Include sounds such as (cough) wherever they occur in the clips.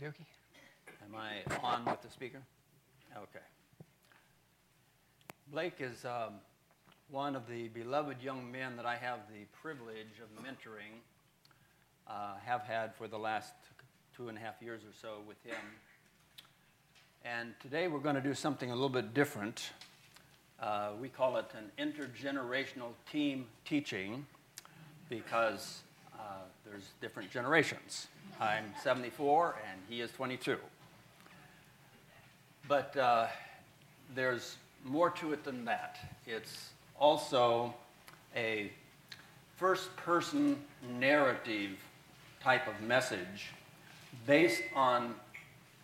Am I on with the speaker? Okay. Blake is um, one of the beloved young men that I have the privilege of mentoring, uh, have had for the last two and a half years or so with him. And today we're going to do something a little bit different. Uh, we call it an intergenerational team teaching because uh, there's different generations. I'm 74 and he is 22. But uh, there's more to it than that. It's also a first person narrative type of message based on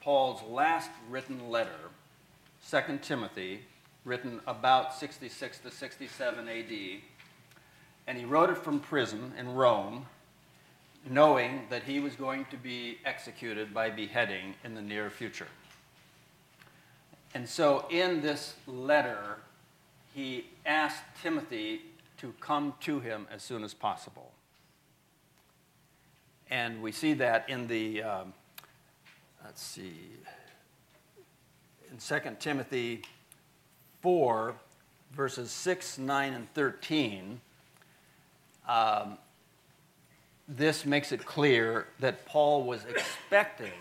Paul's last written letter, 2 Timothy, written about 66 to 67 AD. And he wrote it from prison in Rome, knowing that he was going to be executed by beheading in the near future. And so in this letter, he asked Timothy to come to him as soon as possible. And we see that in the, um, let's see, in 2 Timothy 4, verses 6, 9, and 13. Um, this makes it clear that Paul was expecting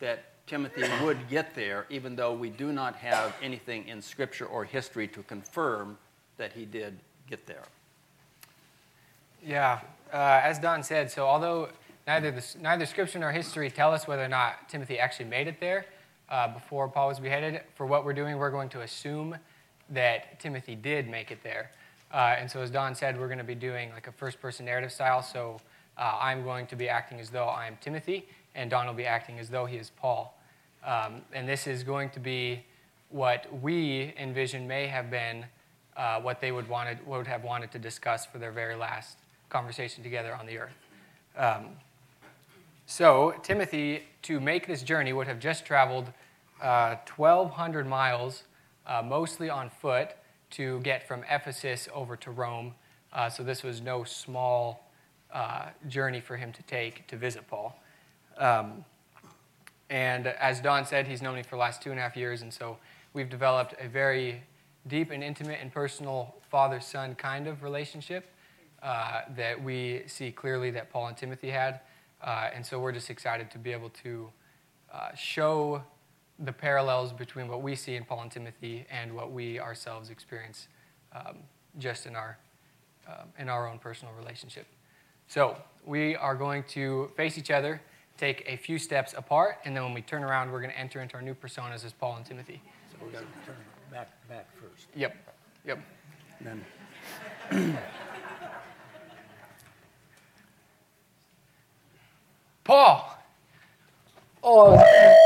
that Timothy would get there, even though we do not have anything in Scripture or history to confirm that he did get there. Yeah, uh, as Don said, so although neither, the, neither Scripture nor history tell us whether or not Timothy actually made it there uh, before Paul was beheaded, for what we're doing, we're going to assume that Timothy did make it there. Uh, and so, as Don said, we're going to be doing like a first person narrative style. So, uh, I'm going to be acting as though I'm Timothy, and Don will be acting as though he is Paul. Um, and this is going to be what we envision may have been uh, what they would, wanted, would have wanted to discuss for their very last conversation together on the earth. Um, so, Timothy, to make this journey, would have just traveled uh, 1,200 miles, uh, mostly on foot, to get from Ephesus over to Rome. Uh, so, this was no small uh, journey for him to take to visit Paul. Um, and as Don said, he's known me for the last two and a half years, and so we've developed a very deep and intimate and personal father son kind of relationship uh, that we see clearly that Paul and Timothy had. Uh, and so we're just excited to be able to uh, show the parallels between what we see in Paul and Timothy and what we ourselves experience um, just in our, um, in our own personal relationship. So we are going to face each other take a few steps apart, and then when we turn around, we're going to enter into our new personas as Paul and Timothy. So we got to turn back, back first. Yep, yep. Then, (clears throat) Paul! Oh, I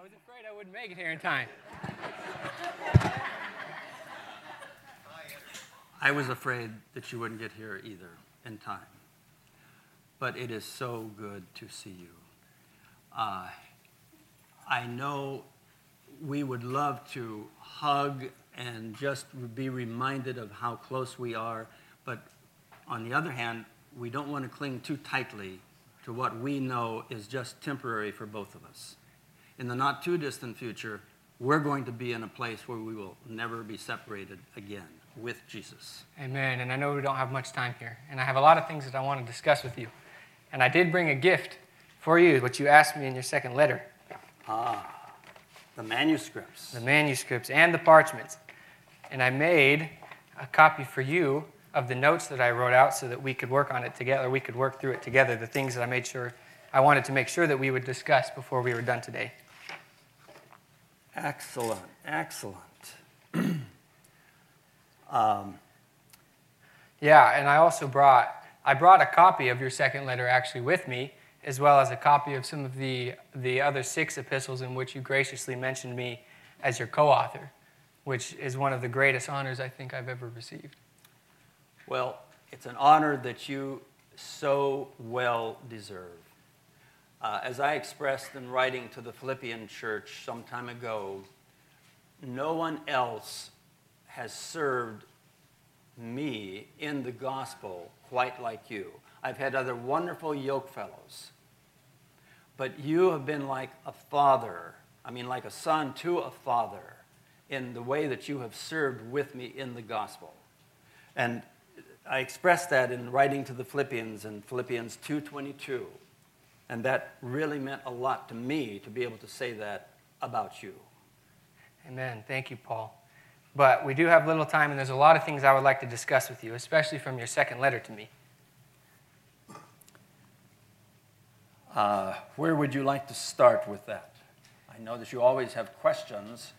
was afraid I wouldn't make it here in time. I was afraid that you wouldn't get here either in time but it is so good to see you. Uh, I know we would love to hug and just be reminded of how close we are, but on the other hand, we don't want to cling too tightly to what we know is just temporary for both of us. In the not too distant future, we're going to be in a place where we will never be separated again with Jesus. Amen. And I know we don't have much time here, and I have a lot of things that I want to discuss with you. And I did bring a gift for you, what you asked me in your second letter. Ah, the manuscripts. The manuscripts and the parchments. And I made a copy for you of the notes that I wrote out so that we could work on it together, we could work through it together, the things that I made sure I wanted to make sure that we would discuss before we were done today. Excellent, excellent. (clears throat) um, yeah, and I also brought I brought a copy of your second letter actually with me, as well as a copy of some of the, the other six epistles in which you graciously mentioned me as your co author, which is one of the greatest honors I think I've ever received. Well, it's an honor that you so well deserve. Uh, as I expressed in writing to the Philippian church some time ago, no one else has served me in the gospel quite like you. I've had other wonderful yoke fellows, but you have been like a father, I mean, like a son to a father, in the way that you have served with me in the gospel. And I expressed that in writing to the Philippians in Philippians 2:22. And that really meant a lot to me to be able to say that about you. Amen. Thank you, Paul. But we do have little time, and there's a lot of things I would like to discuss with you, especially from your second letter to me. Uh, where would you like to start with that? I know that you always have questions.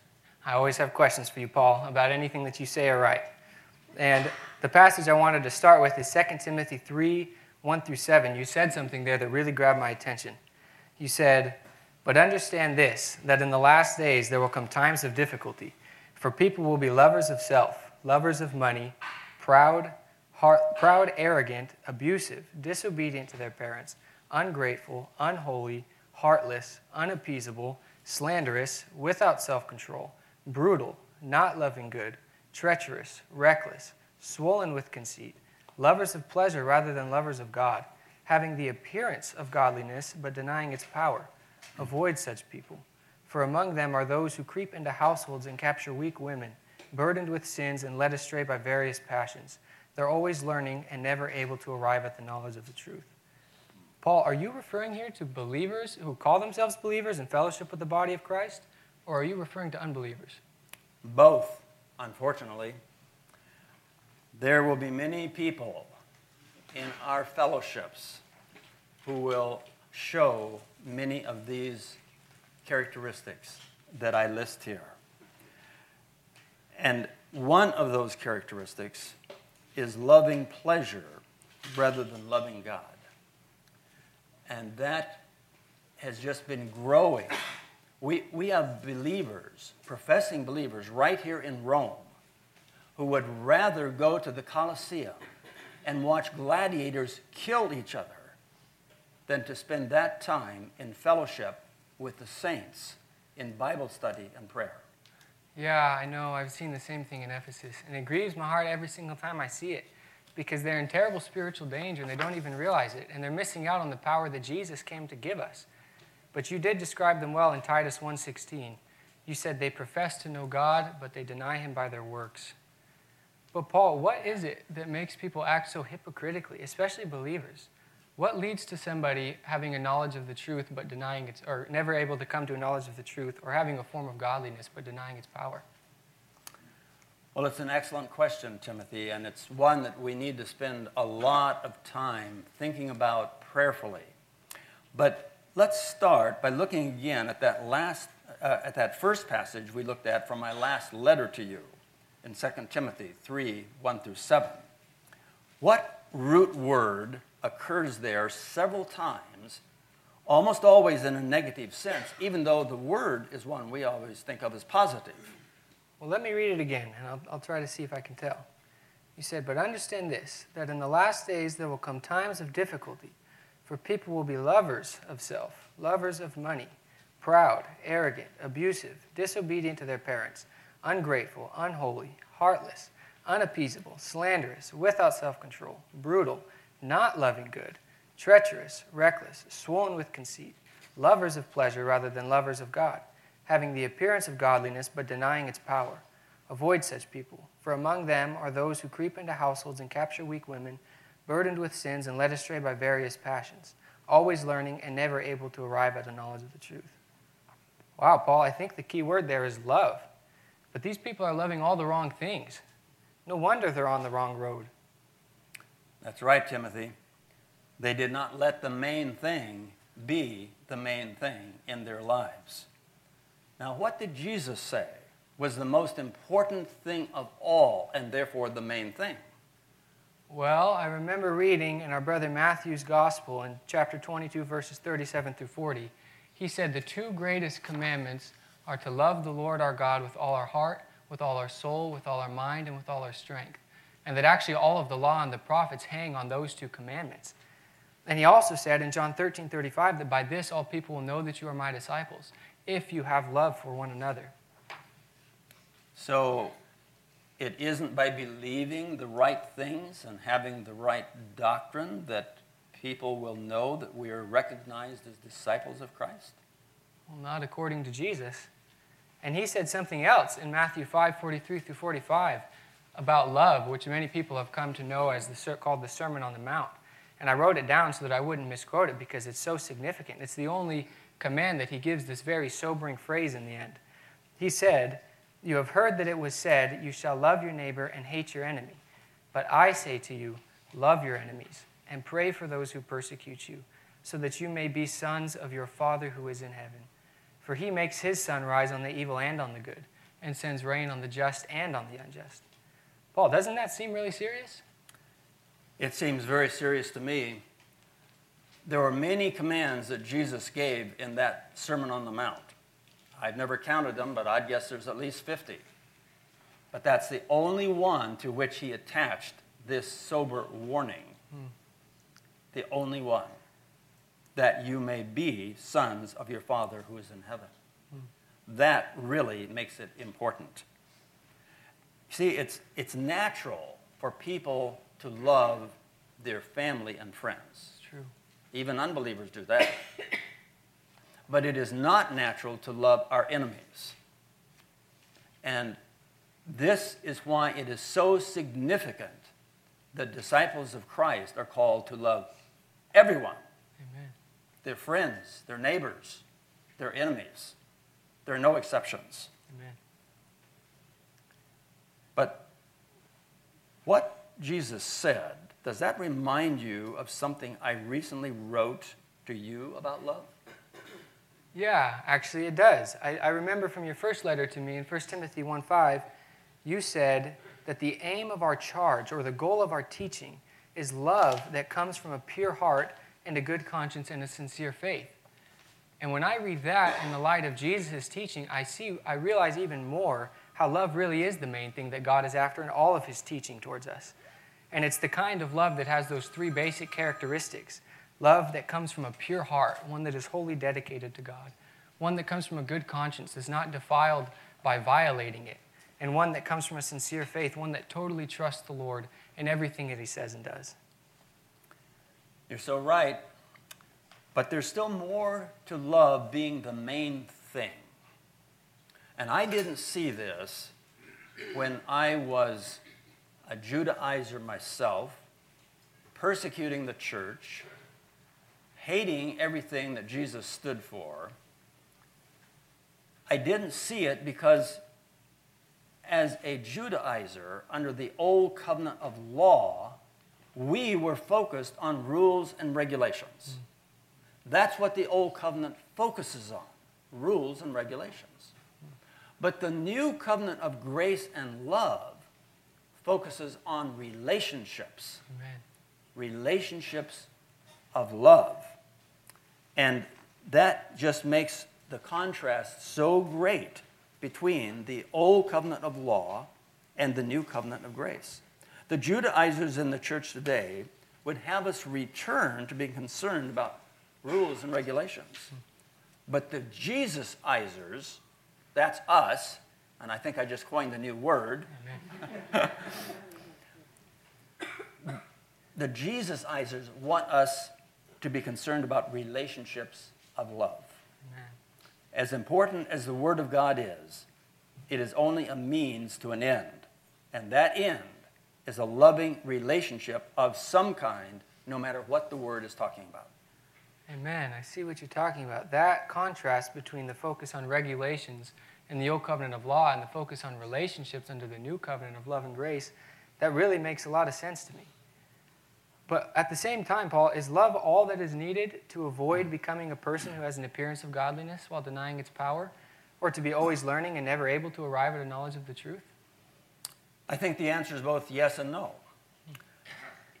I always have questions for you, Paul, about anything that you say or write. And the passage I wanted to start with is 2 Timothy 3 1 through 7. You said something there that really grabbed my attention. You said, But understand this, that in the last days there will come times of difficulty, for people will be lovers of self, lovers of money, proud, heart, proud, arrogant, abusive, disobedient to their parents, ungrateful, unholy, heartless, unappeasable, slanderous, without self control, brutal, not loving good, treacherous, reckless, swollen with conceit lovers of pleasure rather than lovers of God, having the appearance of godliness but denying its power. Avoid such people. For among them are those who creep into households and capture weak women, burdened with sins and led astray by various passions. They're always learning and never able to arrive at the knowledge of the truth. Paul, are you referring here to believers who call themselves believers in fellowship with the body of Christ? Or are you referring to unbelievers? Both, unfortunately. There will be many people in our fellowships who will show many of these characteristics that I list here. And one of those characteristics is loving pleasure rather than loving God. And that has just been growing. We, we have believers, professing believers, right here in Rome who would rather go to the Colosseum and watch gladiators kill each other than to spend that time in fellowship with the saints in Bible study and prayer. Yeah, I know. I've seen the same thing in Ephesus. And it grieves my heart every single time I see it because they're in terrible spiritual danger and they don't even realize it. And they're missing out on the power that Jesus came to give us. But you did describe them well in Titus 1:16. You said they profess to know God, but they deny him by their works. But, Paul, what is it that makes people act so hypocritically, especially believers? What leads to somebody having a knowledge of the truth but denying its, or never able to come to a knowledge of the truth, or having a form of godliness but denying its power? Well, it's an excellent question, Timothy, and it's one that we need to spend a lot of time thinking about prayerfully. But let's start by looking again at that last, uh, at that first passage we looked at from my last letter to you in 2 Timothy 3 1 through 7. What root word occurs there several times, almost always in a negative sense, even though the word is one we always think of as positive? Well, let me read it again, and I'll, I'll try to see if I can tell. You said, But understand this, that in the last days there will come times of difficulty, for people will be lovers of self, lovers of money, proud, arrogant, abusive, disobedient to their parents ungrateful, unholy, heartless, unappeasable, slanderous, without self control, brutal, not loving good, treacherous, reckless, swollen with conceit, lovers of pleasure rather than lovers of God, having the appearance of godliness but denying its power. Avoid such people, for among them are those who creep into households and capture weak women, burdened with sins and led astray by various passions, always learning and never able to arrive at the knowledge of the truth. Wow, Paul, I think the key word there is love. But these people are loving all the wrong things. No wonder they're on the wrong road. That's right, Timothy. They did not let the main thing be the main thing in their lives. Now, what did Jesus say was the most important thing of all, and therefore the main thing? Well, I remember reading in our brother Matthew's gospel in chapter 22, verses 37 through 40. He said, The two greatest commandments are to love the Lord our God with all our heart, with all our soul, with all our mind, and with all our strength. And that actually all of the law and the prophets hang on those two commandments. And he also said in John 13 35 that by this all people will know that you are my disciples, if you have love for one another. So it isn't by believing the right things and having the right doctrine that people will know that we are recognized as disciples of Christ? Well, not according to Jesus. And he said something else in Matthew 5 43 through 45 about love, which many people have come to know as the, called the Sermon on the Mount. And I wrote it down so that I wouldn't misquote it because it's so significant. It's the only command that he gives this very sobering phrase in the end. He said, You have heard that it was said, You shall love your neighbor and hate your enemy. But I say to you, Love your enemies and pray for those who persecute you, so that you may be sons of your Father who is in heaven. For he makes his sun rise on the evil and on the good, and sends rain on the just and on the unjust. Paul, doesn't that seem really serious? It seems very serious to me. There were many commands that Jesus gave in that Sermon on the Mount. I've never counted them, but I'd guess there's at least 50. But that's the only one to which he attached this sober warning. Hmm. The only one that you may be sons of your Father who is in heaven. Hmm. That really makes it important. See, it's, it's natural for people to love their family and friends. It's true. Even unbelievers do that. but it is not natural to love our enemies. And this is why it is so significant that disciples of Christ are called to love everyone Amen. Their friends, their neighbors, their enemies. There are no exceptions. Amen. But what Jesus said, does that remind you of something I recently wrote to you about love? Yeah, actually, it does. I, I remember from your first letter to me in 1 Timothy 1 5, you said that the aim of our charge or the goal of our teaching is love that comes from a pure heart and a good conscience and a sincere faith. And when I read that in the light of Jesus' teaching, I see, I realize even more how love really is the main thing that God is after in all of his teaching towards us. And it's the kind of love that has those three basic characteristics love that comes from a pure heart, one that is wholly dedicated to God, one that comes from a good conscience, that's not defiled by violating it, and one that comes from a sincere faith, one that totally trusts the Lord in everything that He says and does. You're so right. But there's still more to love being the main thing. And I didn't see this when I was a Judaizer myself, persecuting the church, hating everything that Jesus stood for, I didn't see it because as a Judaizer under the old covenant of law, we were focused on rules and regulations. Mm. That's what the old covenant focuses on rules and regulations. Mm. But the new covenant of grace and love focuses on relationships. Amen. Relationships of love. And that just makes the contrast so great between the old covenant of law and the new covenant of grace. The Judaizers in the church today would have us return to being concerned about rules and regulations. But the Jesusizers, that's us, and I think I just coined a new word. the Jesusizers want us to be concerned about relationships of love. Amen. As important as the Word of God is, it is only a means to an end. And that end is a loving relationship of some kind, no matter what the Word is talking about. Amen. I see what you're talking about. That contrast between the focus on regulations in the old covenant of law and the focus on relationships under the new covenant of love and grace, that really makes a lot of sense to me. But at the same time, Paul, is love all that is needed to avoid becoming a person who has an appearance of godliness while denying its power, or to be always learning and never able to arrive at a knowledge of the truth? I think the answer is both yes and no.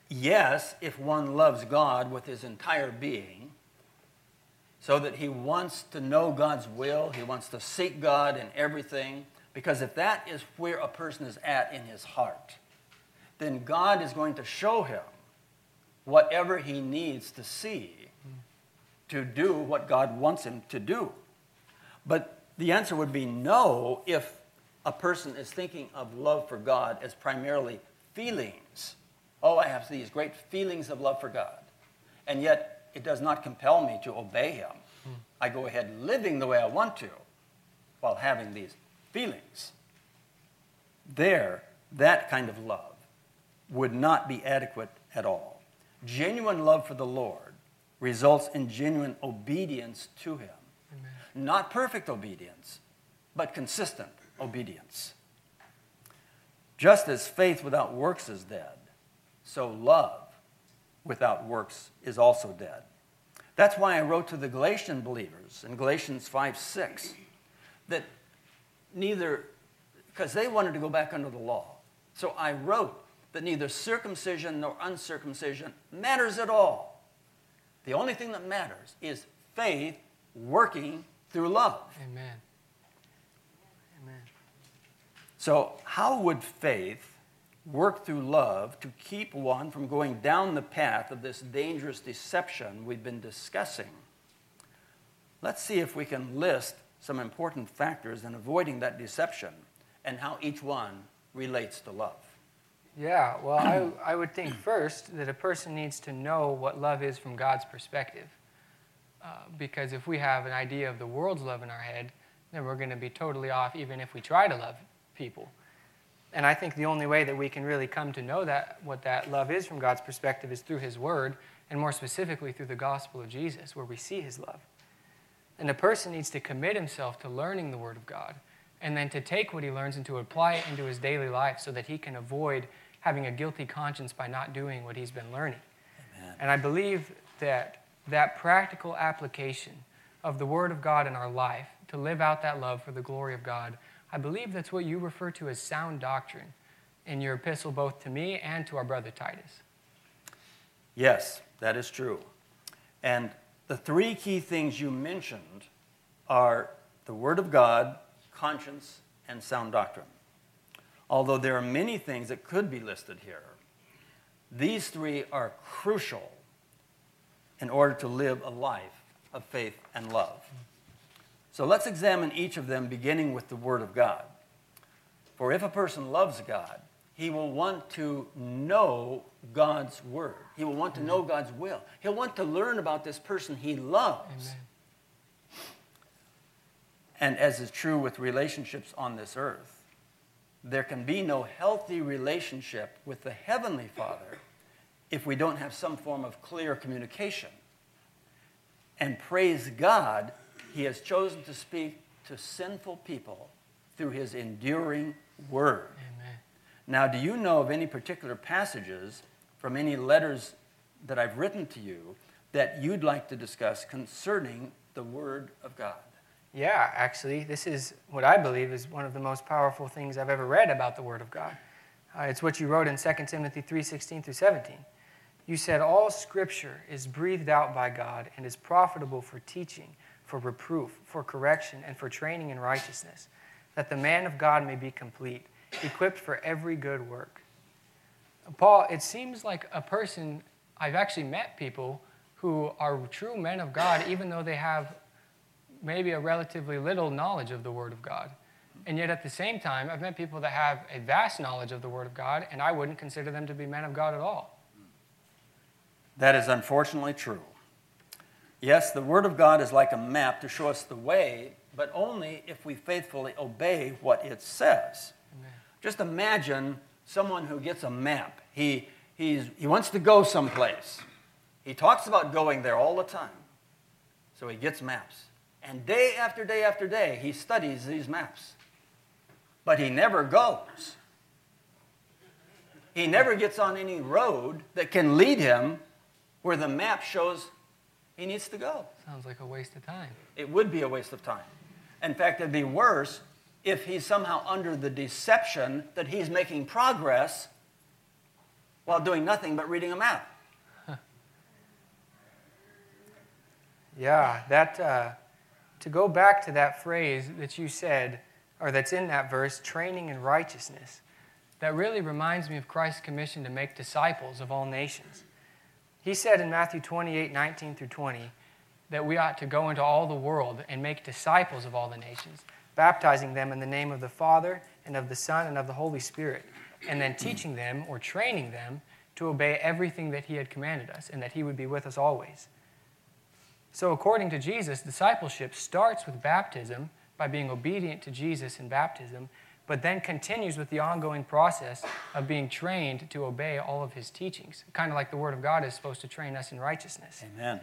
Yes, if one loves God with his entire being, so that he wants to know God's will, he wants to seek God in everything, because if that is where a person is at in his heart, then God is going to show him whatever he needs to see to do what God wants him to do. But the answer would be no if a person is thinking of love for God as primarily feelings. Oh, I have these great feelings of love for God. and yet it does not compel me to obey him. Hmm. I go ahead living the way I want to while having these feelings. There, that kind of love would not be adequate at all. Genuine love for the Lord results in genuine obedience to him. Amen. Not perfect obedience, but consistent obedience. Just as faith without works is dead, so love without works is also dead. That's why I wrote to the Galatian believers in Galatians 5 6 that neither, because they wanted to go back under the law. So I wrote that neither circumcision nor uncircumcision matters at all. The only thing that matters is faith working through love. Amen. So, how would faith work through love to keep one from going down the path of this dangerous deception we've been discussing? Let's see if we can list some important factors in avoiding that deception and how each one relates to love. Yeah, well, I, I would think first that a person needs to know what love is from God's perspective. Uh, because if we have an idea of the world's love in our head, then we're going to be totally off even if we try to love people. And I think the only way that we can really come to know that what that love is from God's perspective is through his word and more specifically through the gospel of Jesus where we see his love. And a person needs to commit himself to learning the word of God and then to take what he learns and to apply it into his daily life so that he can avoid having a guilty conscience by not doing what he's been learning. Amen. And I believe that that practical application of the word of God in our life to live out that love for the glory of God I believe that's what you refer to as sound doctrine in your epistle, both to me and to our brother Titus. Yes, that is true. And the three key things you mentioned are the Word of God, conscience, and sound doctrine. Although there are many things that could be listed here, these three are crucial in order to live a life of faith and love. So let's examine each of them, beginning with the Word of God. For if a person loves God, he will want to know God's Word. He will want to know God's will. He'll want to learn about this person he loves. Amen. And as is true with relationships on this earth, there can be no healthy relationship with the Heavenly Father if we don't have some form of clear communication. And praise God he has chosen to speak to sinful people through his enduring word. Amen. Now, do you know of any particular passages from any letters that I've written to you that you'd like to discuss concerning the word of God? Yeah, actually, this is what I believe is one of the most powerful things I've ever read about the word of God. Uh, it's what you wrote in 2 Timothy 3:16 through 17. You said all scripture is breathed out by God and is profitable for teaching for reproof, for correction, and for training in righteousness, that the man of God may be complete, equipped for every good work. Paul, it seems like a person, I've actually met people who are true men of God, even though they have maybe a relatively little knowledge of the Word of God. And yet at the same time, I've met people that have a vast knowledge of the Word of God, and I wouldn't consider them to be men of God at all. That is unfortunately true. Yes, the Word of God is like a map to show us the way, but only if we faithfully obey what it says. Amen. Just imagine someone who gets a map. He, he's, he wants to go someplace. He talks about going there all the time. So he gets maps. And day after day after day, he studies these maps. But he never goes. He never gets on any road that can lead him where the map shows he needs to go. Sounds like a waste of time. It would be a waste of time. In fact, it'd be worse if he's somehow under the deception that he's making progress while doing nothing but reading a map. (laughs) Yeah, that uh, to go back to that phrase that you said, or that's in that verse, training in righteousness, that really reminds me of Christ's commission to make disciples of all nations. He said in Matthew 28 19 through 20 that we ought to go into all the world and make disciples of all the nations, baptizing them in the name of the Father and of the Son and of the Holy Spirit, and then teaching them or training them to obey everything that he had commanded us and that he would be with us always. So, according to Jesus, discipleship starts with baptism by being obedient to Jesus in baptism, but then continues with the ongoing process of being trained to obey all of his teachings, kind of like the Word of God is supposed to train us in righteousness. Amen.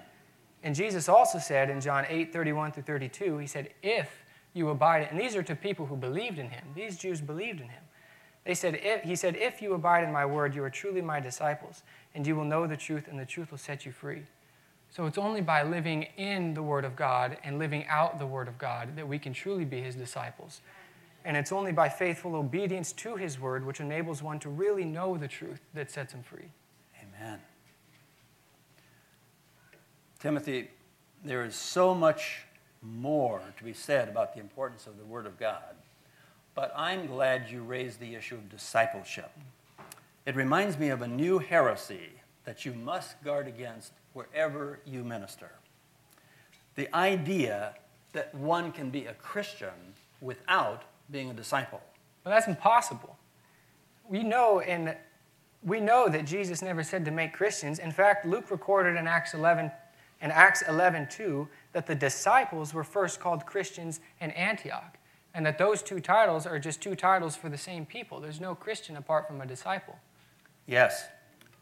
And Jesus also said in John 8 31 through 32, He said, If you abide, and these are to people who believed in Him, these Jews believed in Him. They said, if, He said, If you abide in my word, you are truly my disciples, and you will know the truth, and the truth will set you free. So it's only by living in the Word of God and living out the Word of God that we can truly be His disciples. And it's only by faithful obedience to His Word which enables one to really know the truth that sets him free. Amen. Timothy, there is so much more to be said about the importance of the Word of God, but I'm glad you raised the issue of discipleship. It reminds me of a new heresy that you must guard against wherever you minister. The idea that one can be a Christian without being a disciple. But that's impossible. We know in we know that Jesus never said to make Christians. In fact, Luke recorded in Acts 11 in Acts 11 2 that the disciples were first called Christians in Antioch, and that those two titles are just two titles for the same people. There's no Christian apart from a disciple. Yes,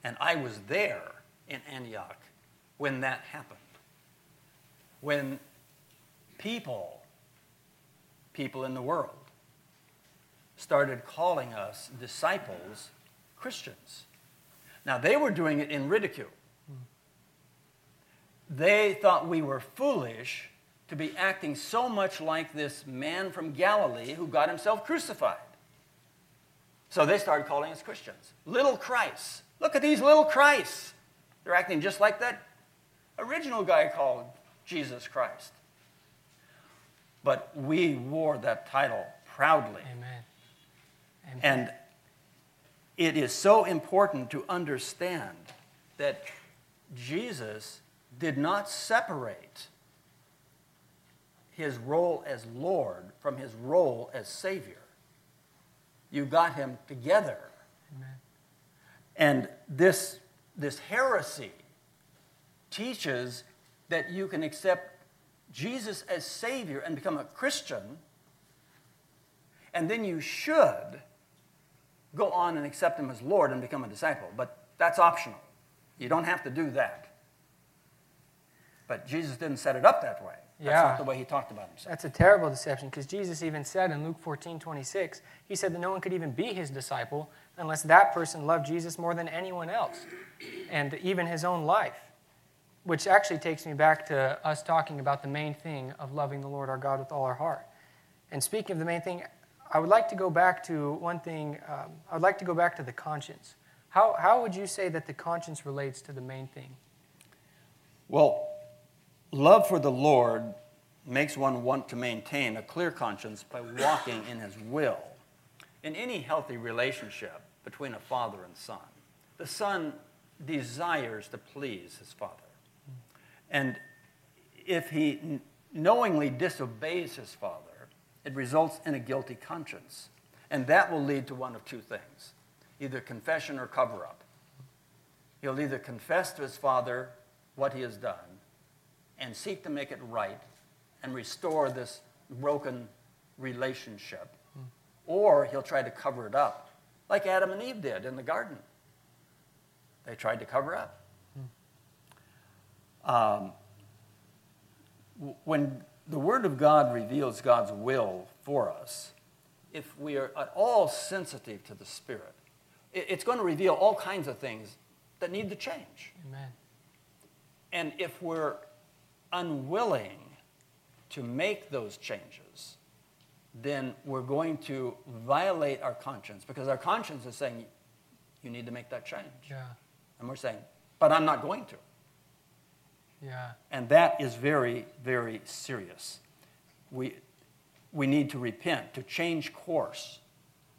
and I was there in Antioch when that happened. When people, people in the world, started calling us disciples Christians. Now, they were doing it in ridicule. They thought we were foolish to be acting so much like this man from Galilee who got himself crucified. So they started calling us Christians. Little Christ. Look at these little Christs. They're acting just like that original guy called Jesus Christ. But we wore that title proudly. Amen. And it is so important to understand that Jesus did not separate his role as Lord from his role as Savior. You got him together. Amen. And this, this heresy teaches that you can accept Jesus as Savior and become a Christian, and then you should go on and accept Him as Lord and become a disciple. But that's optional. You don't have to do that. But Jesus didn't set it up that way. That's Yeah. not the way He talked about Himself. That's a terrible deception because Jesus even said in Luke 14 26, He said that no one could even be His disciple unless that person loved Jesus more than anyone else and even his own life. Which actually takes me back to us talking about the main thing of loving the Lord our God with all our heart. And speaking of the main thing, I would like to go back to one thing. Um, I would like to go back to the conscience. How, how would you say that the conscience relates to the main thing? Well, love for the Lord makes one want to maintain a clear conscience by walking in His will. In any healthy relationship between a father and son, the son desires to please his father. And if he knowingly disobeys his father, it results in a guilty conscience. And that will lead to one of two things either confession or cover up. He'll either confess to his father what he has done and seek to make it right and restore this broken relationship, or he'll try to cover it up, like Adam and Eve did in the garden. They tried to cover up. Um, when the Word of God reveals God's will for us, if we are at all sensitive to the Spirit, it's going to reveal all kinds of things that need to change. Amen. And if we're unwilling to make those changes, then we're going to violate our conscience because our conscience is saying, you need to make that change. Yeah. And we're saying, but I'm not going to. Yeah. And that is very, very serious. We, we need to repent, to change course,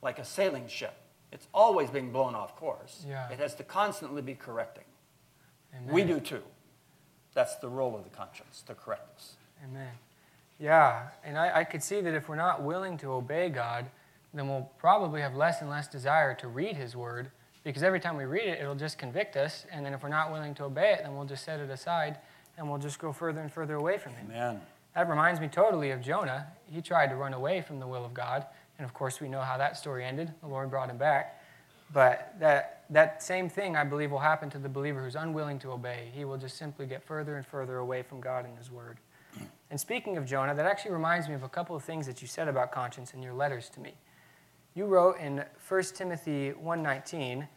like a sailing ship. It's always being blown off course. Yeah. It has to constantly be correcting. Amen. We do too. That's the role of the conscience, to correct us. Amen. Yeah, and I, I could see that if we're not willing to obey God, then we'll probably have less and less desire to read His Word because every time we read it, it'll just convict us. And then if we're not willing to obey it, then we'll just set it aside and we'll just go further and further away from Him. Amen. That reminds me totally of Jonah. He tried to run away from the will of God. And of course, we know how that story ended. The Lord brought him back. But that, that same thing, I believe, will happen to the believer who's unwilling to obey. He will just simply get further and further away from God and His Word. And speaking of Jonah, that actually reminds me of a couple of things that you said about conscience in your letters to me. You wrote in 1 Timothy 1.19,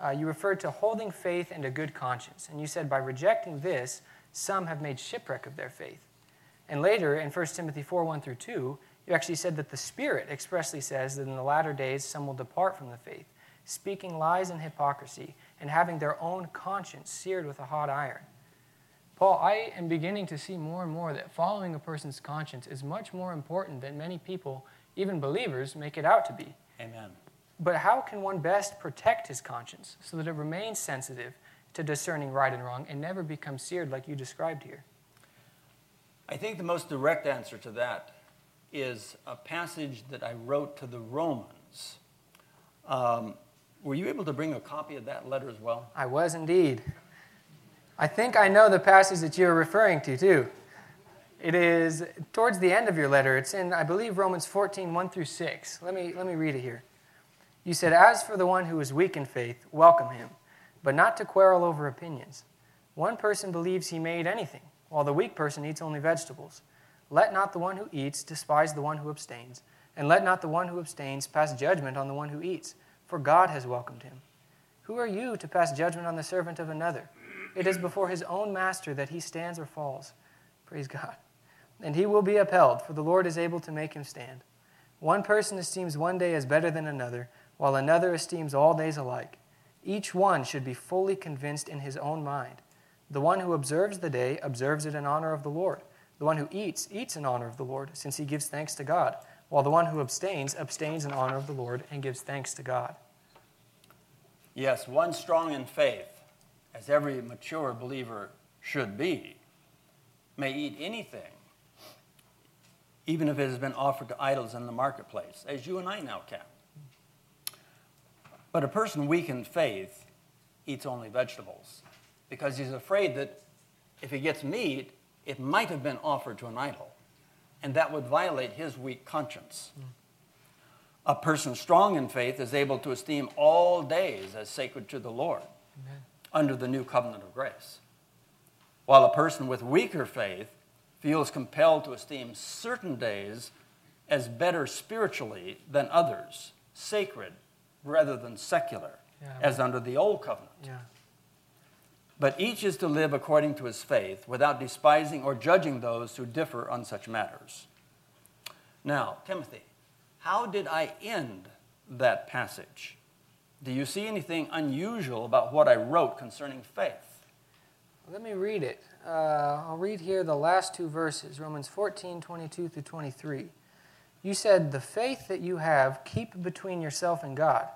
uh, you referred to holding faith and a good conscience. And you said, by rejecting this, some have made shipwreck of their faith. And later, in 1 Timothy 4 1 through 2, you actually said that the Spirit expressly says that in the latter days some will depart from the faith, speaking lies and hypocrisy, and having their own conscience seared with a hot iron. Paul, I am beginning to see more and more that following a person's conscience is much more important than many people, even believers, make it out to be. Amen. But how can one best protect his conscience so that it remains sensitive to discerning right and wrong and never become seared like you described here? I think the most direct answer to that is a passage that I wrote to the Romans. Um, were you able to bring a copy of that letter as well? I was indeed. I think I know the passage that you're referring to, too. It is towards the end of your letter. It's in, I believe, Romans 14, 1 through 6. Let me, let me read it here. You said, As for the one who is weak in faith, welcome him, but not to quarrel over opinions. One person believes he made anything while the weak person eats only vegetables. Let not the one who eats despise the one who abstains, and let not the one who abstains pass judgment on the one who eats, for God has welcomed him. Who are you to pass judgment on the servant of another? It is before his own master that he stands or falls. Praise God. And he will be upheld, for the Lord is able to make him stand. One person esteems one day as better than another, while another esteems all days alike. Each one should be fully convinced in his own mind. The one who observes the day observes it in honor of the Lord. The one who eats, eats in honor of the Lord, since he gives thanks to God, while the one who abstains, abstains in honor of the Lord and gives thanks to God. Yes, one strong in faith, as every mature believer should be, may eat anything, even if it has been offered to idols in the marketplace, as you and I now can. But a person weak in faith eats only vegetables because he's afraid that if he gets meat, it might have been offered to an idol, and that would violate his weak conscience. Mm. A person strong in faith is able to esteem all days as sacred to the Lord Amen. under the new covenant of grace, while a person with weaker faith feels compelled to esteem certain days as better spiritually than others, sacred rather than secular, yeah. as under the old covenant. Yeah. But each is to live according to his faith, without despising or judging those who differ on such matters. Now, Timothy, how did I end that passage? Do you see anything unusual about what I wrote concerning faith? Let me read it. Uh, I'll read here the last two verses Romans 14, 22 through 23. You said, The faith that you have, keep between yourself and God.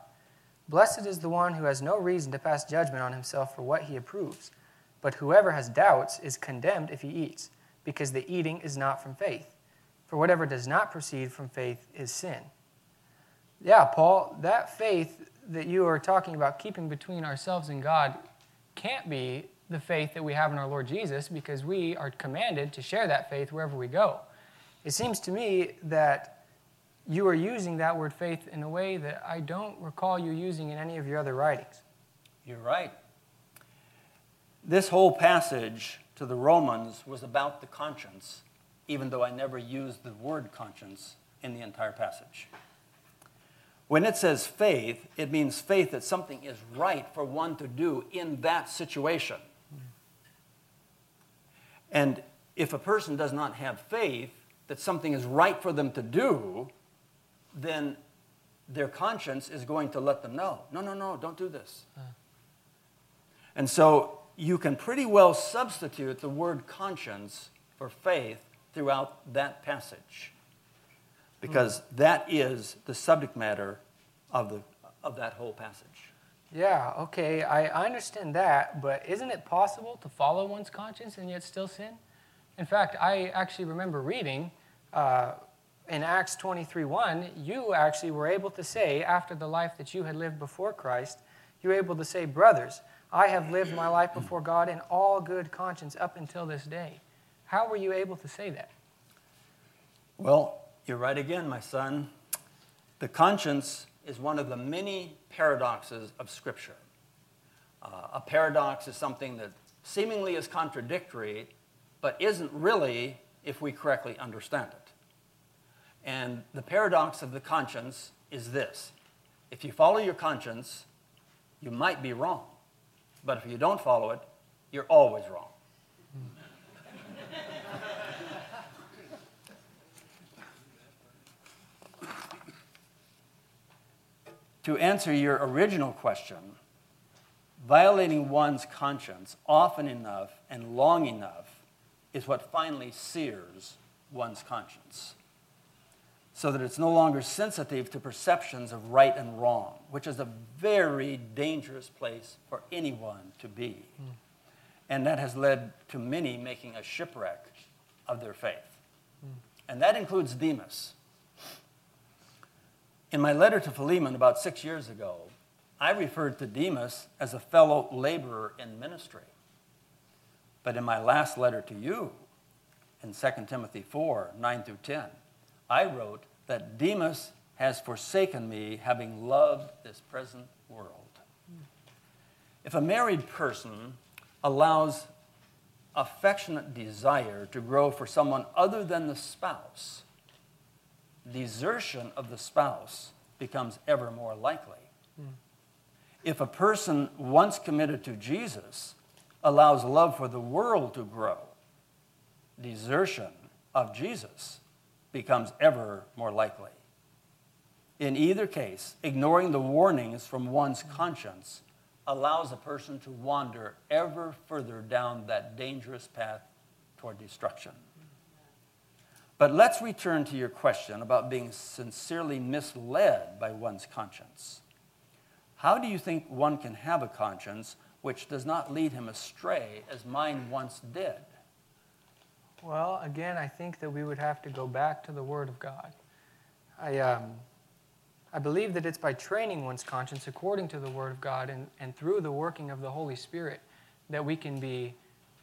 Blessed is the one who has no reason to pass judgment on himself for what he approves. But whoever has doubts is condemned if he eats, because the eating is not from faith. For whatever does not proceed from faith is sin. Yeah, Paul, that faith that you are talking about keeping between ourselves and God can't be the faith that we have in our Lord Jesus because we are commanded to share that faith wherever we go. It seems to me that you are using that word faith in a way that I don't recall you using in any of your other writings. You're right. This whole passage to the Romans was about the conscience, even though I never used the word conscience in the entire passage. When it says faith, it means faith that something is right for one to do in that situation. And if a person does not have faith that something is right for them to do, then their conscience is going to let them know no, no, no, don't do this. Uh. And so you can pretty well substitute the word conscience for faith throughout that passage because mm. that is the subject matter of, the, of that whole passage. Yeah, okay, I, I understand that, but isn't it possible to follow one's conscience and yet still sin? In fact, I actually remember reading. Uh, in Acts 23 1, you actually were able to say, after the life that you had lived before Christ, you were able to say, Brothers, I have lived my life before God in all good conscience up until this day. How were you able to say that? Well, you're right again, my son. The conscience is one of the many paradoxes of Scripture. Uh, a paradox is something that seemingly is contradictory, but isn't really if we correctly understand it. And the paradox of the conscience is this if you follow your conscience, you might be wrong. But if you don't follow it, you're always wrong. to answer your original question, violating one's conscience often enough and long enough is what finally sears one's conscience so that it's no longer sensitive to perceptions of right and wrong, which is a very dangerous place for anyone to be. Mm. And that has led to many making a shipwreck of their faith. Mm. And that includes Demas. In my letter to Philemon about six years ago, I referred to Demas as a fellow laborer in ministry. But in my last letter to you, in 2 Timothy 4 9 through 10, I wrote that Demas has forsaken me, having loved this present world. If a married person allows affectionate desire to grow for someone other than the spouse, desertion of the spouse becomes ever more likely. If a person once committed to Jesus allows love for the world to grow, desertion of Jesus becomes ever more likely. In either case, ignoring the warnings from one's conscience allows a person to wander ever further down that dangerous path toward destruction. But let's return to your question about being sincerely misled by one's conscience. How do you think one can have a conscience which does not lead him astray as mine once did? Well, again, I think that we would have to go back to the Word of God. I, um, I believe that it's by training one's conscience according to the Word of God and, and through the working of the Holy Spirit that we can be,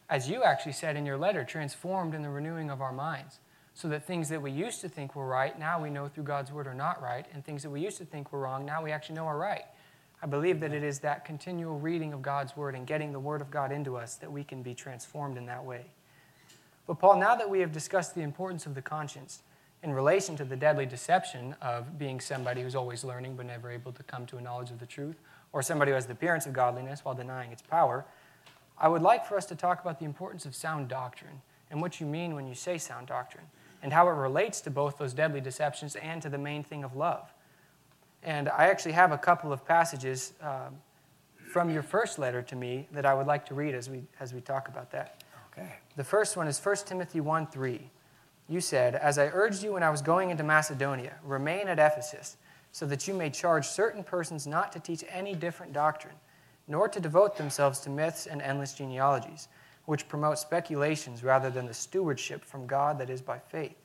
as you actually said in your letter, transformed in the renewing of our minds. So that things that we used to think were right, now we know through God's Word are not right, and things that we used to think were wrong, now we actually know are right. I believe that it is that continual reading of God's Word and getting the Word of God into us that we can be transformed in that way. But, Paul, now that we have discussed the importance of the conscience in relation to the deadly deception of being somebody who's always learning but never able to come to a knowledge of the truth, or somebody who has the appearance of godliness while denying its power, I would like for us to talk about the importance of sound doctrine and what you mean when you say sound doctrine, and how it relates to both those deadly deceptions and to the main thing of love. And I actually have a couple of passages uh, from your first letter to me that I would like to read as we, as we talk about that. The first one is 1 Timothy 1 3. You said, As I urged you when I was going into Macedonia, remain at Ephesus, so that you may charge certain persons not to teach any different doctrine, nor to devote themselves to myths and endless genealogies, which promote speculations rather than the stewardship from God that is by faith.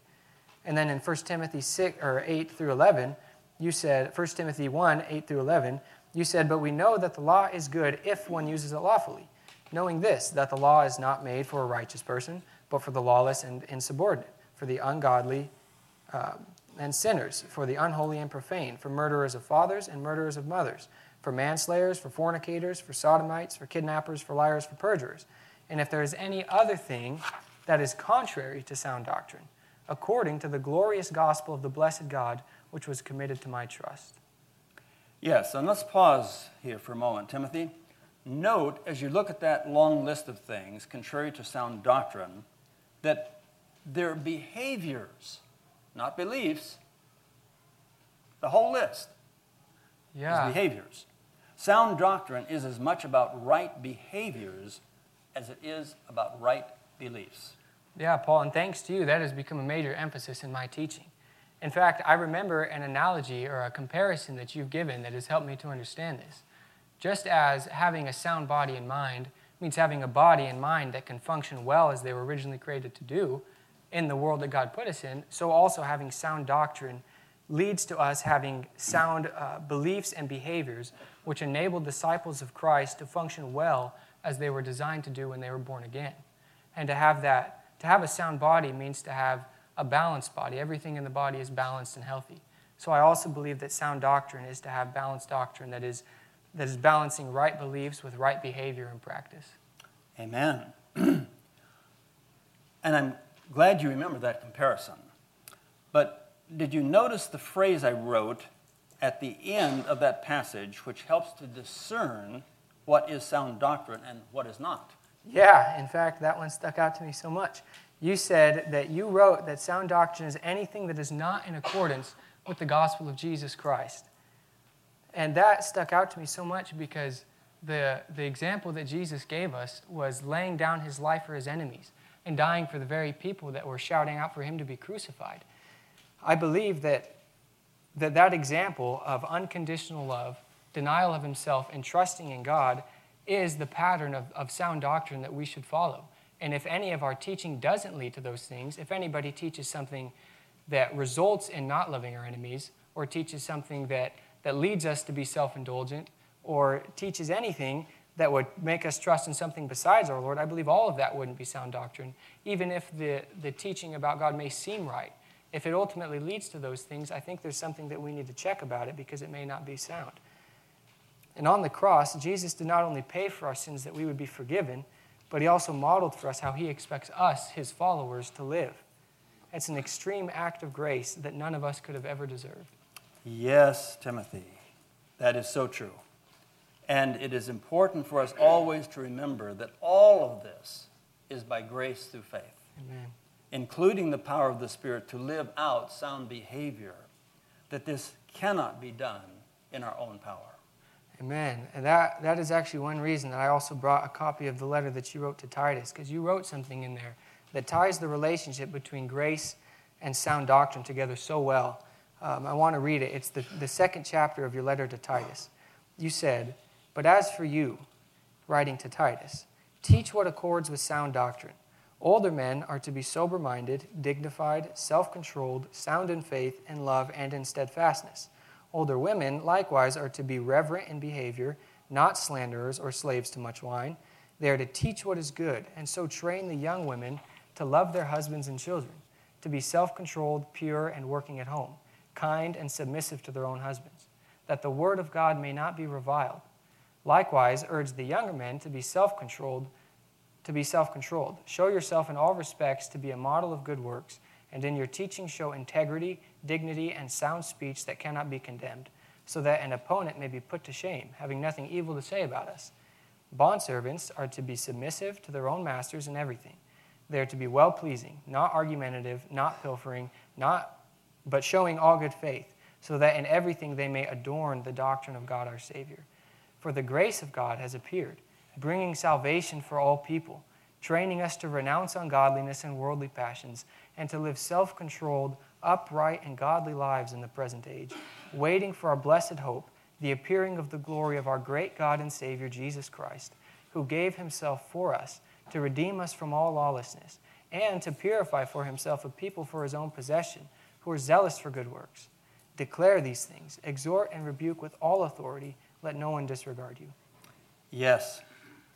And then in 1 Timothy 6, or 8 through 11, you said, 1 Timothy 1 8 through 11, you said, But we know that the law is good if one uses it lawfully knowing this, that the law is not made for a righteous person, but for the lawless and insubordinate, for the ungodly um, and sinners, for the unholy and profane, for murderers of fathers and murderers of mothers, for manslayers, for fornicators, for sodomites, for kidnappers, for liars, for perjurers. And if there is any other thing that is contrary to sound doctrine, according to the glorious gospel of the blessed God, which was committed to my trust. Yes, and let's pause here for a moment, Timothy. Note, as you look at that long list of things, contrary to sound doctrine, that their behaviors, not beliefs, the whole list yeah. is behaviors. Sound doctrine is as much about right behaviors as it is about right beliefs. Yeah, Paul, and thanks to you, that has become a major emphasis in my teaching. In fact, I remember an analogy or a comparison that you've given that has helped me to understand this. Just as having a sound body and mind means having a body and mind that can function well as they were originally created to do in the world that God put us in, so also having sound doctrine leads to us having sound uh, beliefs and behaviors which enabled disciples of Christ to function well as they were designed to do when they were born again. And to have that, to have a sound body means to have a balanced body. Everything in the body is balanced and healthy. So I also believe that sound doctrine is to have balanced doctrine that is, that is balancing right beliefs with right behavior and practice. Amen. (clears throat) and I'm glad you remember that comparison. But did you notice the phrase I wrote at the end of that passage, which helps to discern what is sound doctrine and what is not? Yeah, in fact, that one stuck out to me so much. You said that you wrote that sound doctrine is anything that is not in accordance with the gospel of Jesus Christ. And that stuck out to me so much because the, the example that Jesus gave us was laying down his life for his enemies and dying for the very people that were shouting out for him to be crucified. I believe that that, that example of unconditional love, denial of himself, and trusting in God is the pattern of, of sound doctrine that we should follow. And if any of our teaching doesn't lead to those things, if anybody teaches something that results in not loving our enemies, or teaches something that, that leads us to be self indulgent, or teaches anything that would make us trust in something besides our Lord, I believe all of that wouldn't be sound doctrine, even if the, the teaching about God may seem right. If it ultimately leads to those things, I think there's something that we need to check about it because it may not be sound. And on the cross, Jesus did not only pay for our sins that we would be forgiven, but he also modeled for us how he expects us, his followers, to live. It's an extreme act of grace that none of us could have ever deserved. Yes, Timothy, that is so true. And it is important for us always to remember that all of this is by grace through faith, Amen. including the power of the Spirit to live out sound behavior, that this cannot be done in our own power. Amen. And that, that is actually one reason that I also brought a copy of the letter that you wrote to Titus, because you wrote something in there that ties the relationship between grace and sound doctrine together so well. Um, I want to read it. It's the, the second chapter of your letter to Titus. You said, But as for you, writing to Titus, teach what accords with sound doctrine. Older men are to be sober minded, dignified, self controlled, sound in faith, in love, and in steadfastness. Older women, likewise, are to be reverent in behavior, not slanderers or slaves to much wine. They are to teach what is good, and so train the young women to love their husbands and children, to be self controlled, pure, and working at home, kind and submissive to their own husbands, that the word of God may not be reviled. Likewise, urge the younger men to be self controlled. To be self controlled. Show yourself in all respects to be a model of good works, and in your teaching show integrity, dignity, and sound speech that cannot be condemned, so that an opponent may be put to shame, having nothing evil to say about us. Bondservants are to be submissive to their own masters in everything they are to be well pleasing, not argumentative, not pilfering, not, but showing all good faith, so that in everything they may adorn the doctrine of God our Savior. For the grace of God has appeared, bringing salvation for all people, training us to renounce ungodliness and worldly passions, and to live self controlled, upright, and godly lives in the present age, waiting for our blessed hope, the appearing of the glory of our great God and Savior, Jesus Christ, who gave himself for us to redeem us from all lawlessness, and to purify for himself a people for his own possession, who are zealous for good works. Declare these things, exhort and rebuke with all authority, let no one disregard you. Yes,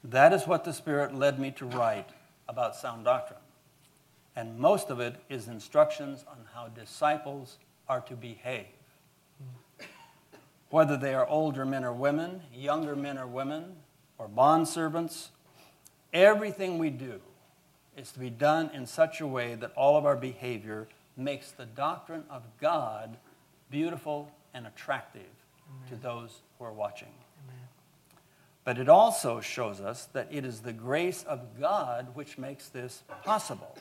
that is what the Spirit led me to write about sound doctrine. And most of it is instructions on how disciples are to behave. Whether they are older men or women, younger men or women, or bondservants, Everything we do is to be done in such a way that all of our behavior makes the doctrine of God beautiful and attractive Amen. to those who are watching. Amen. But it also shows us that it is the grace of God which makes this possible.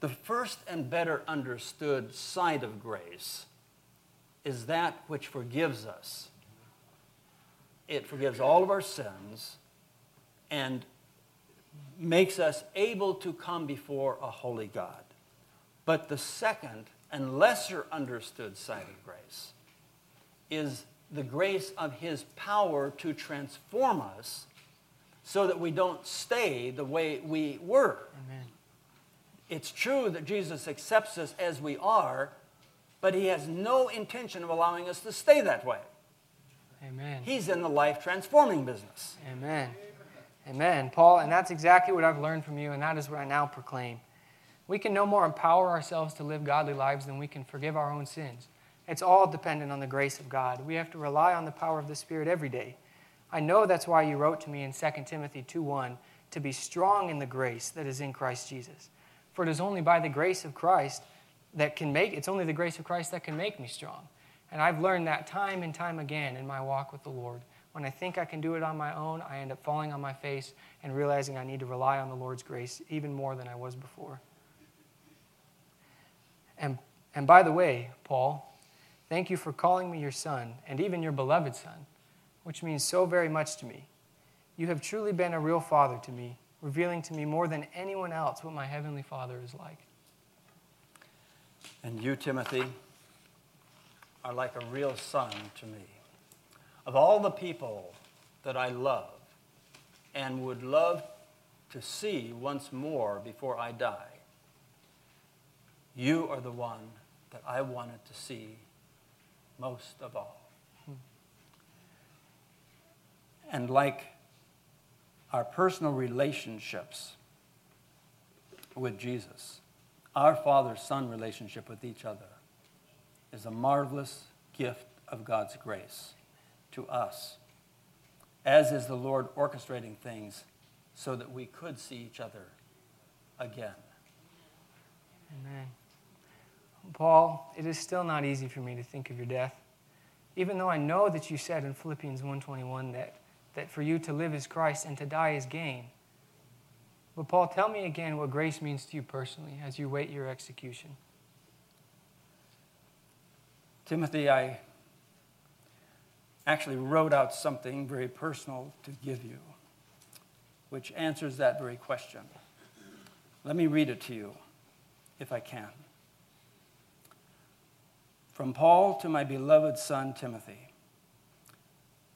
The first and better understood side of grace is that which forgives us. It forgives all of our sins and makes us able to come before a holy God. But the second and lesser understood side of grace is the grace of his power to transform us so that we don't stay the way we were. Amen. It's true that Jesus accepts us as we are, but he has no intention of allowing us to stay that way. Amen. He's in the life transforming business. Amen. Amen. Paul, and that's exactly what I've learned from you, and that is what I now proclaim. We can no more empower ourselves to live godly lives than we can forgive our own sins. It's all dependent on the grace of God. We have to rely on the power of the Spirit every day. I know that's why you wrote to me in 2 Timothy 2:1 to be strong in the grace that is in Christ Jesus. For it is only by the grace of Christ that can make it's only the grace of Christ that can make me strong. And I've learned that time and time again in my walk with the Lord. When I think I can do it on my own, I end up falling on my face and realizing I need to rely on the Lord's grace even more than I was before. And, and by the way, Paul, thank you for calling me your son and even your beloved son, which means so very much to me. You have truly been a real father to me, revealing to me more than anyone else what my heavenly father is like. And you, Timothy, are like a real son to me. Of all the people that I love and would love to see once more before I die, you are the one that I wanted to see most of all. And like our personal relationships with Jesus, our father son relationship with each other is a marvelous gift of God's grace to us, as is the Lord orchestrating things so that we could see each other again. Amen. Paul, it is still not easy for me to think of your death. Even though I know that you said in Philippians 1:21 that, that for you to live is Christ and to die is gain. But Paul, tell me again what grace means to you personally as you wait your execution. Timothy, I actually wrote out something very personal to give you, which answers that very question. Let me read it to you, if I can. From Paul to my beloved son Timothy.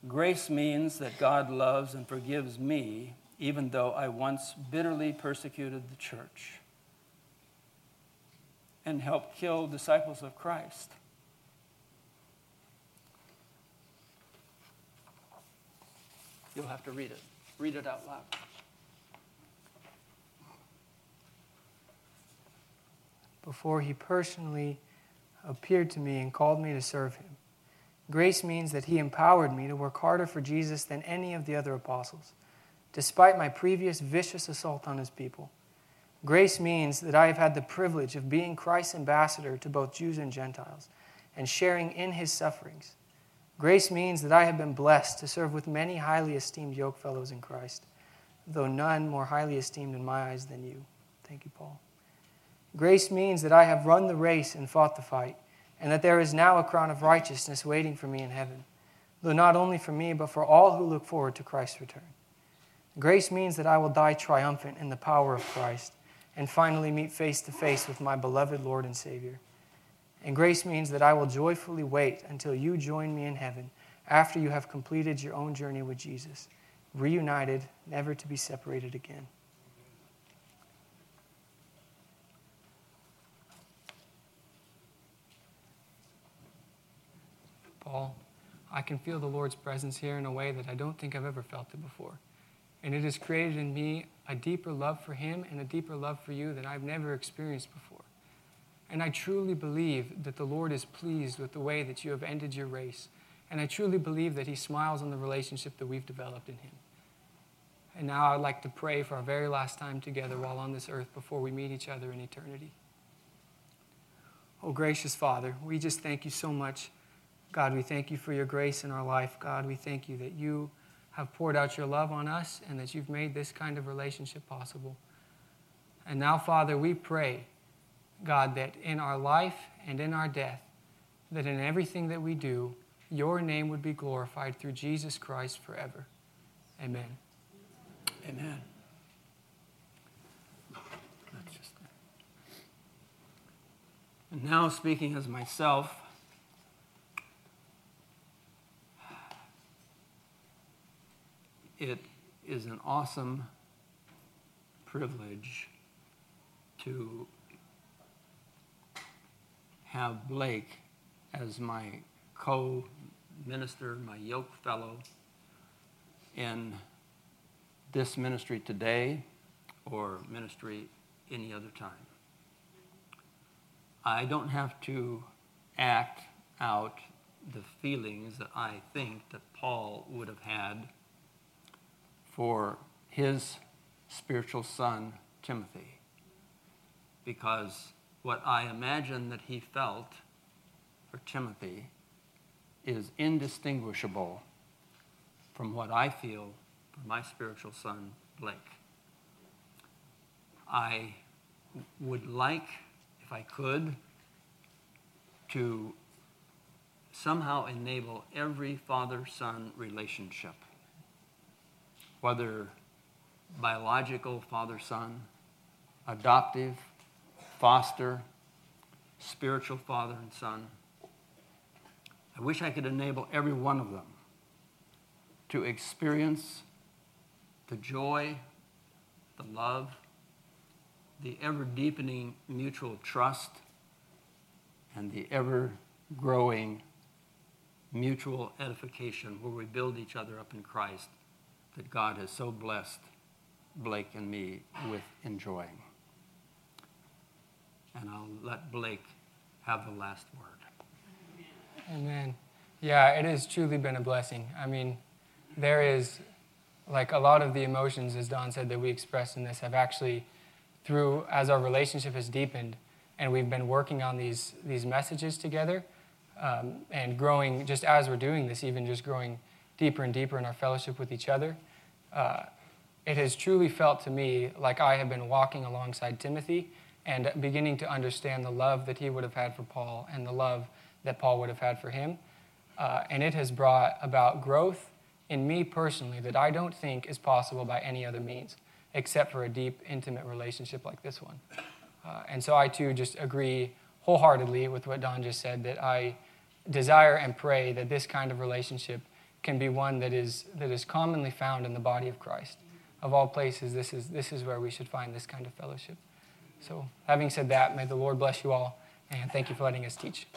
Grace means that God loves and forgives me, even though I once bitterly persecuted the church and helped kill disciples of Christ. You'll have to read it. Read it out loud. Before he personally appeared to me and called me to serve him. Grace means that he empowered me to work harder for Jesus than any of the other apostles, despite my previous vicious assault on his people. Grace means that I have had the privilege of being Christ's ambassador to both Jews and Gentiles and sharing in his sufferings. Grace means that I have been blessed to serve with many highly esteemed yokefellows in Christ, though none more highly esteemed in my eyes than you. Thank you, Paul. Grace means that I have run the race and fought the fight, and that there is now a crown of righteousness waiting for me in heaven, though not only for me, but for all who look forward to Christ's return. Grace means that I will die triumphant in the power of Christ and finally meet face to face with my beloved Lord and Savior. And grace means that I will joyfully wait until you join me in heaven after you have completed your own journey with Jesus, reunited, never to be separated again. Paul, I can feel the Lord's presence here in a way that I don't think I've ever felt it before. And it has created in me a deeper love for Him and a deeper love for you than I've never experienced before. And I truly believe that the Lord is pleased with the way that you have ended your race. And I truly believe that He smiles on the relationship that we've developed in Him. And now I'd like to pray for our very last time together while on this earth before we meet each other in eternity. Oh, gracious Father, we just thank you so much. God, we thank you for your grace in our life. God, we thank you that you have poured out your love on us and that you've made this kind of relationship possible. And now, Father, we pray, God, that in our life and in our death, that in everything that we do, your name would be glorified through Jesus Christ forever. Amen. Amen. That's just and now, speaking as myself, it is an awesome privilege to have Blake as my co minister, my yoke fellow in this ministry today or ministry any other time. I don't have to act out the feelings that I think that Paul would have had for his spiritual son, Timothy. Because what I imagine that he felt for Timothy is indistinguishable from what I feel for my spiritual son, Blake. I would like, if I could, to somehow enable every father son relationship, whether biological father son, adoptive, foster, spiritual father and son. I wish I could enable every one of them to experience the joy, the love, the ever deepening mutual trust, and the ever growing mutual edification where we build each other up in Christ that God has so blessed Blake and me with enjoying. And I'll let Blake have the last word. Amen. Yeah, it has truly been a blessing. I mean, there is, like, a lot of the emotions, as Don said, that we expressed in this have actually, through, as our relationship has deepened and we've been working on these, these messages together um, and growing, just as we're doing this, even just growing deeper and deeper in our fellowship with each other, uh, it has truly felt to me like I have been walking alongside Timothy and beginning to understand the love that he would have had for Paul and the love that Paul would have had for him. Uh, and it has brought about growth in me personally that I don't think is possible by any other means, except for a deep, intimate relationship like this one. Uh, and so I too just agree wholeheartedly with what Don just said that I desire and pray that this kind of relationship can be one that is, that is commonly found in the body of Christ. Of all places, this is, this is where we should find this kind of fellowship. So, having said that, may the Lord bless you all, and thank you for letting us teach.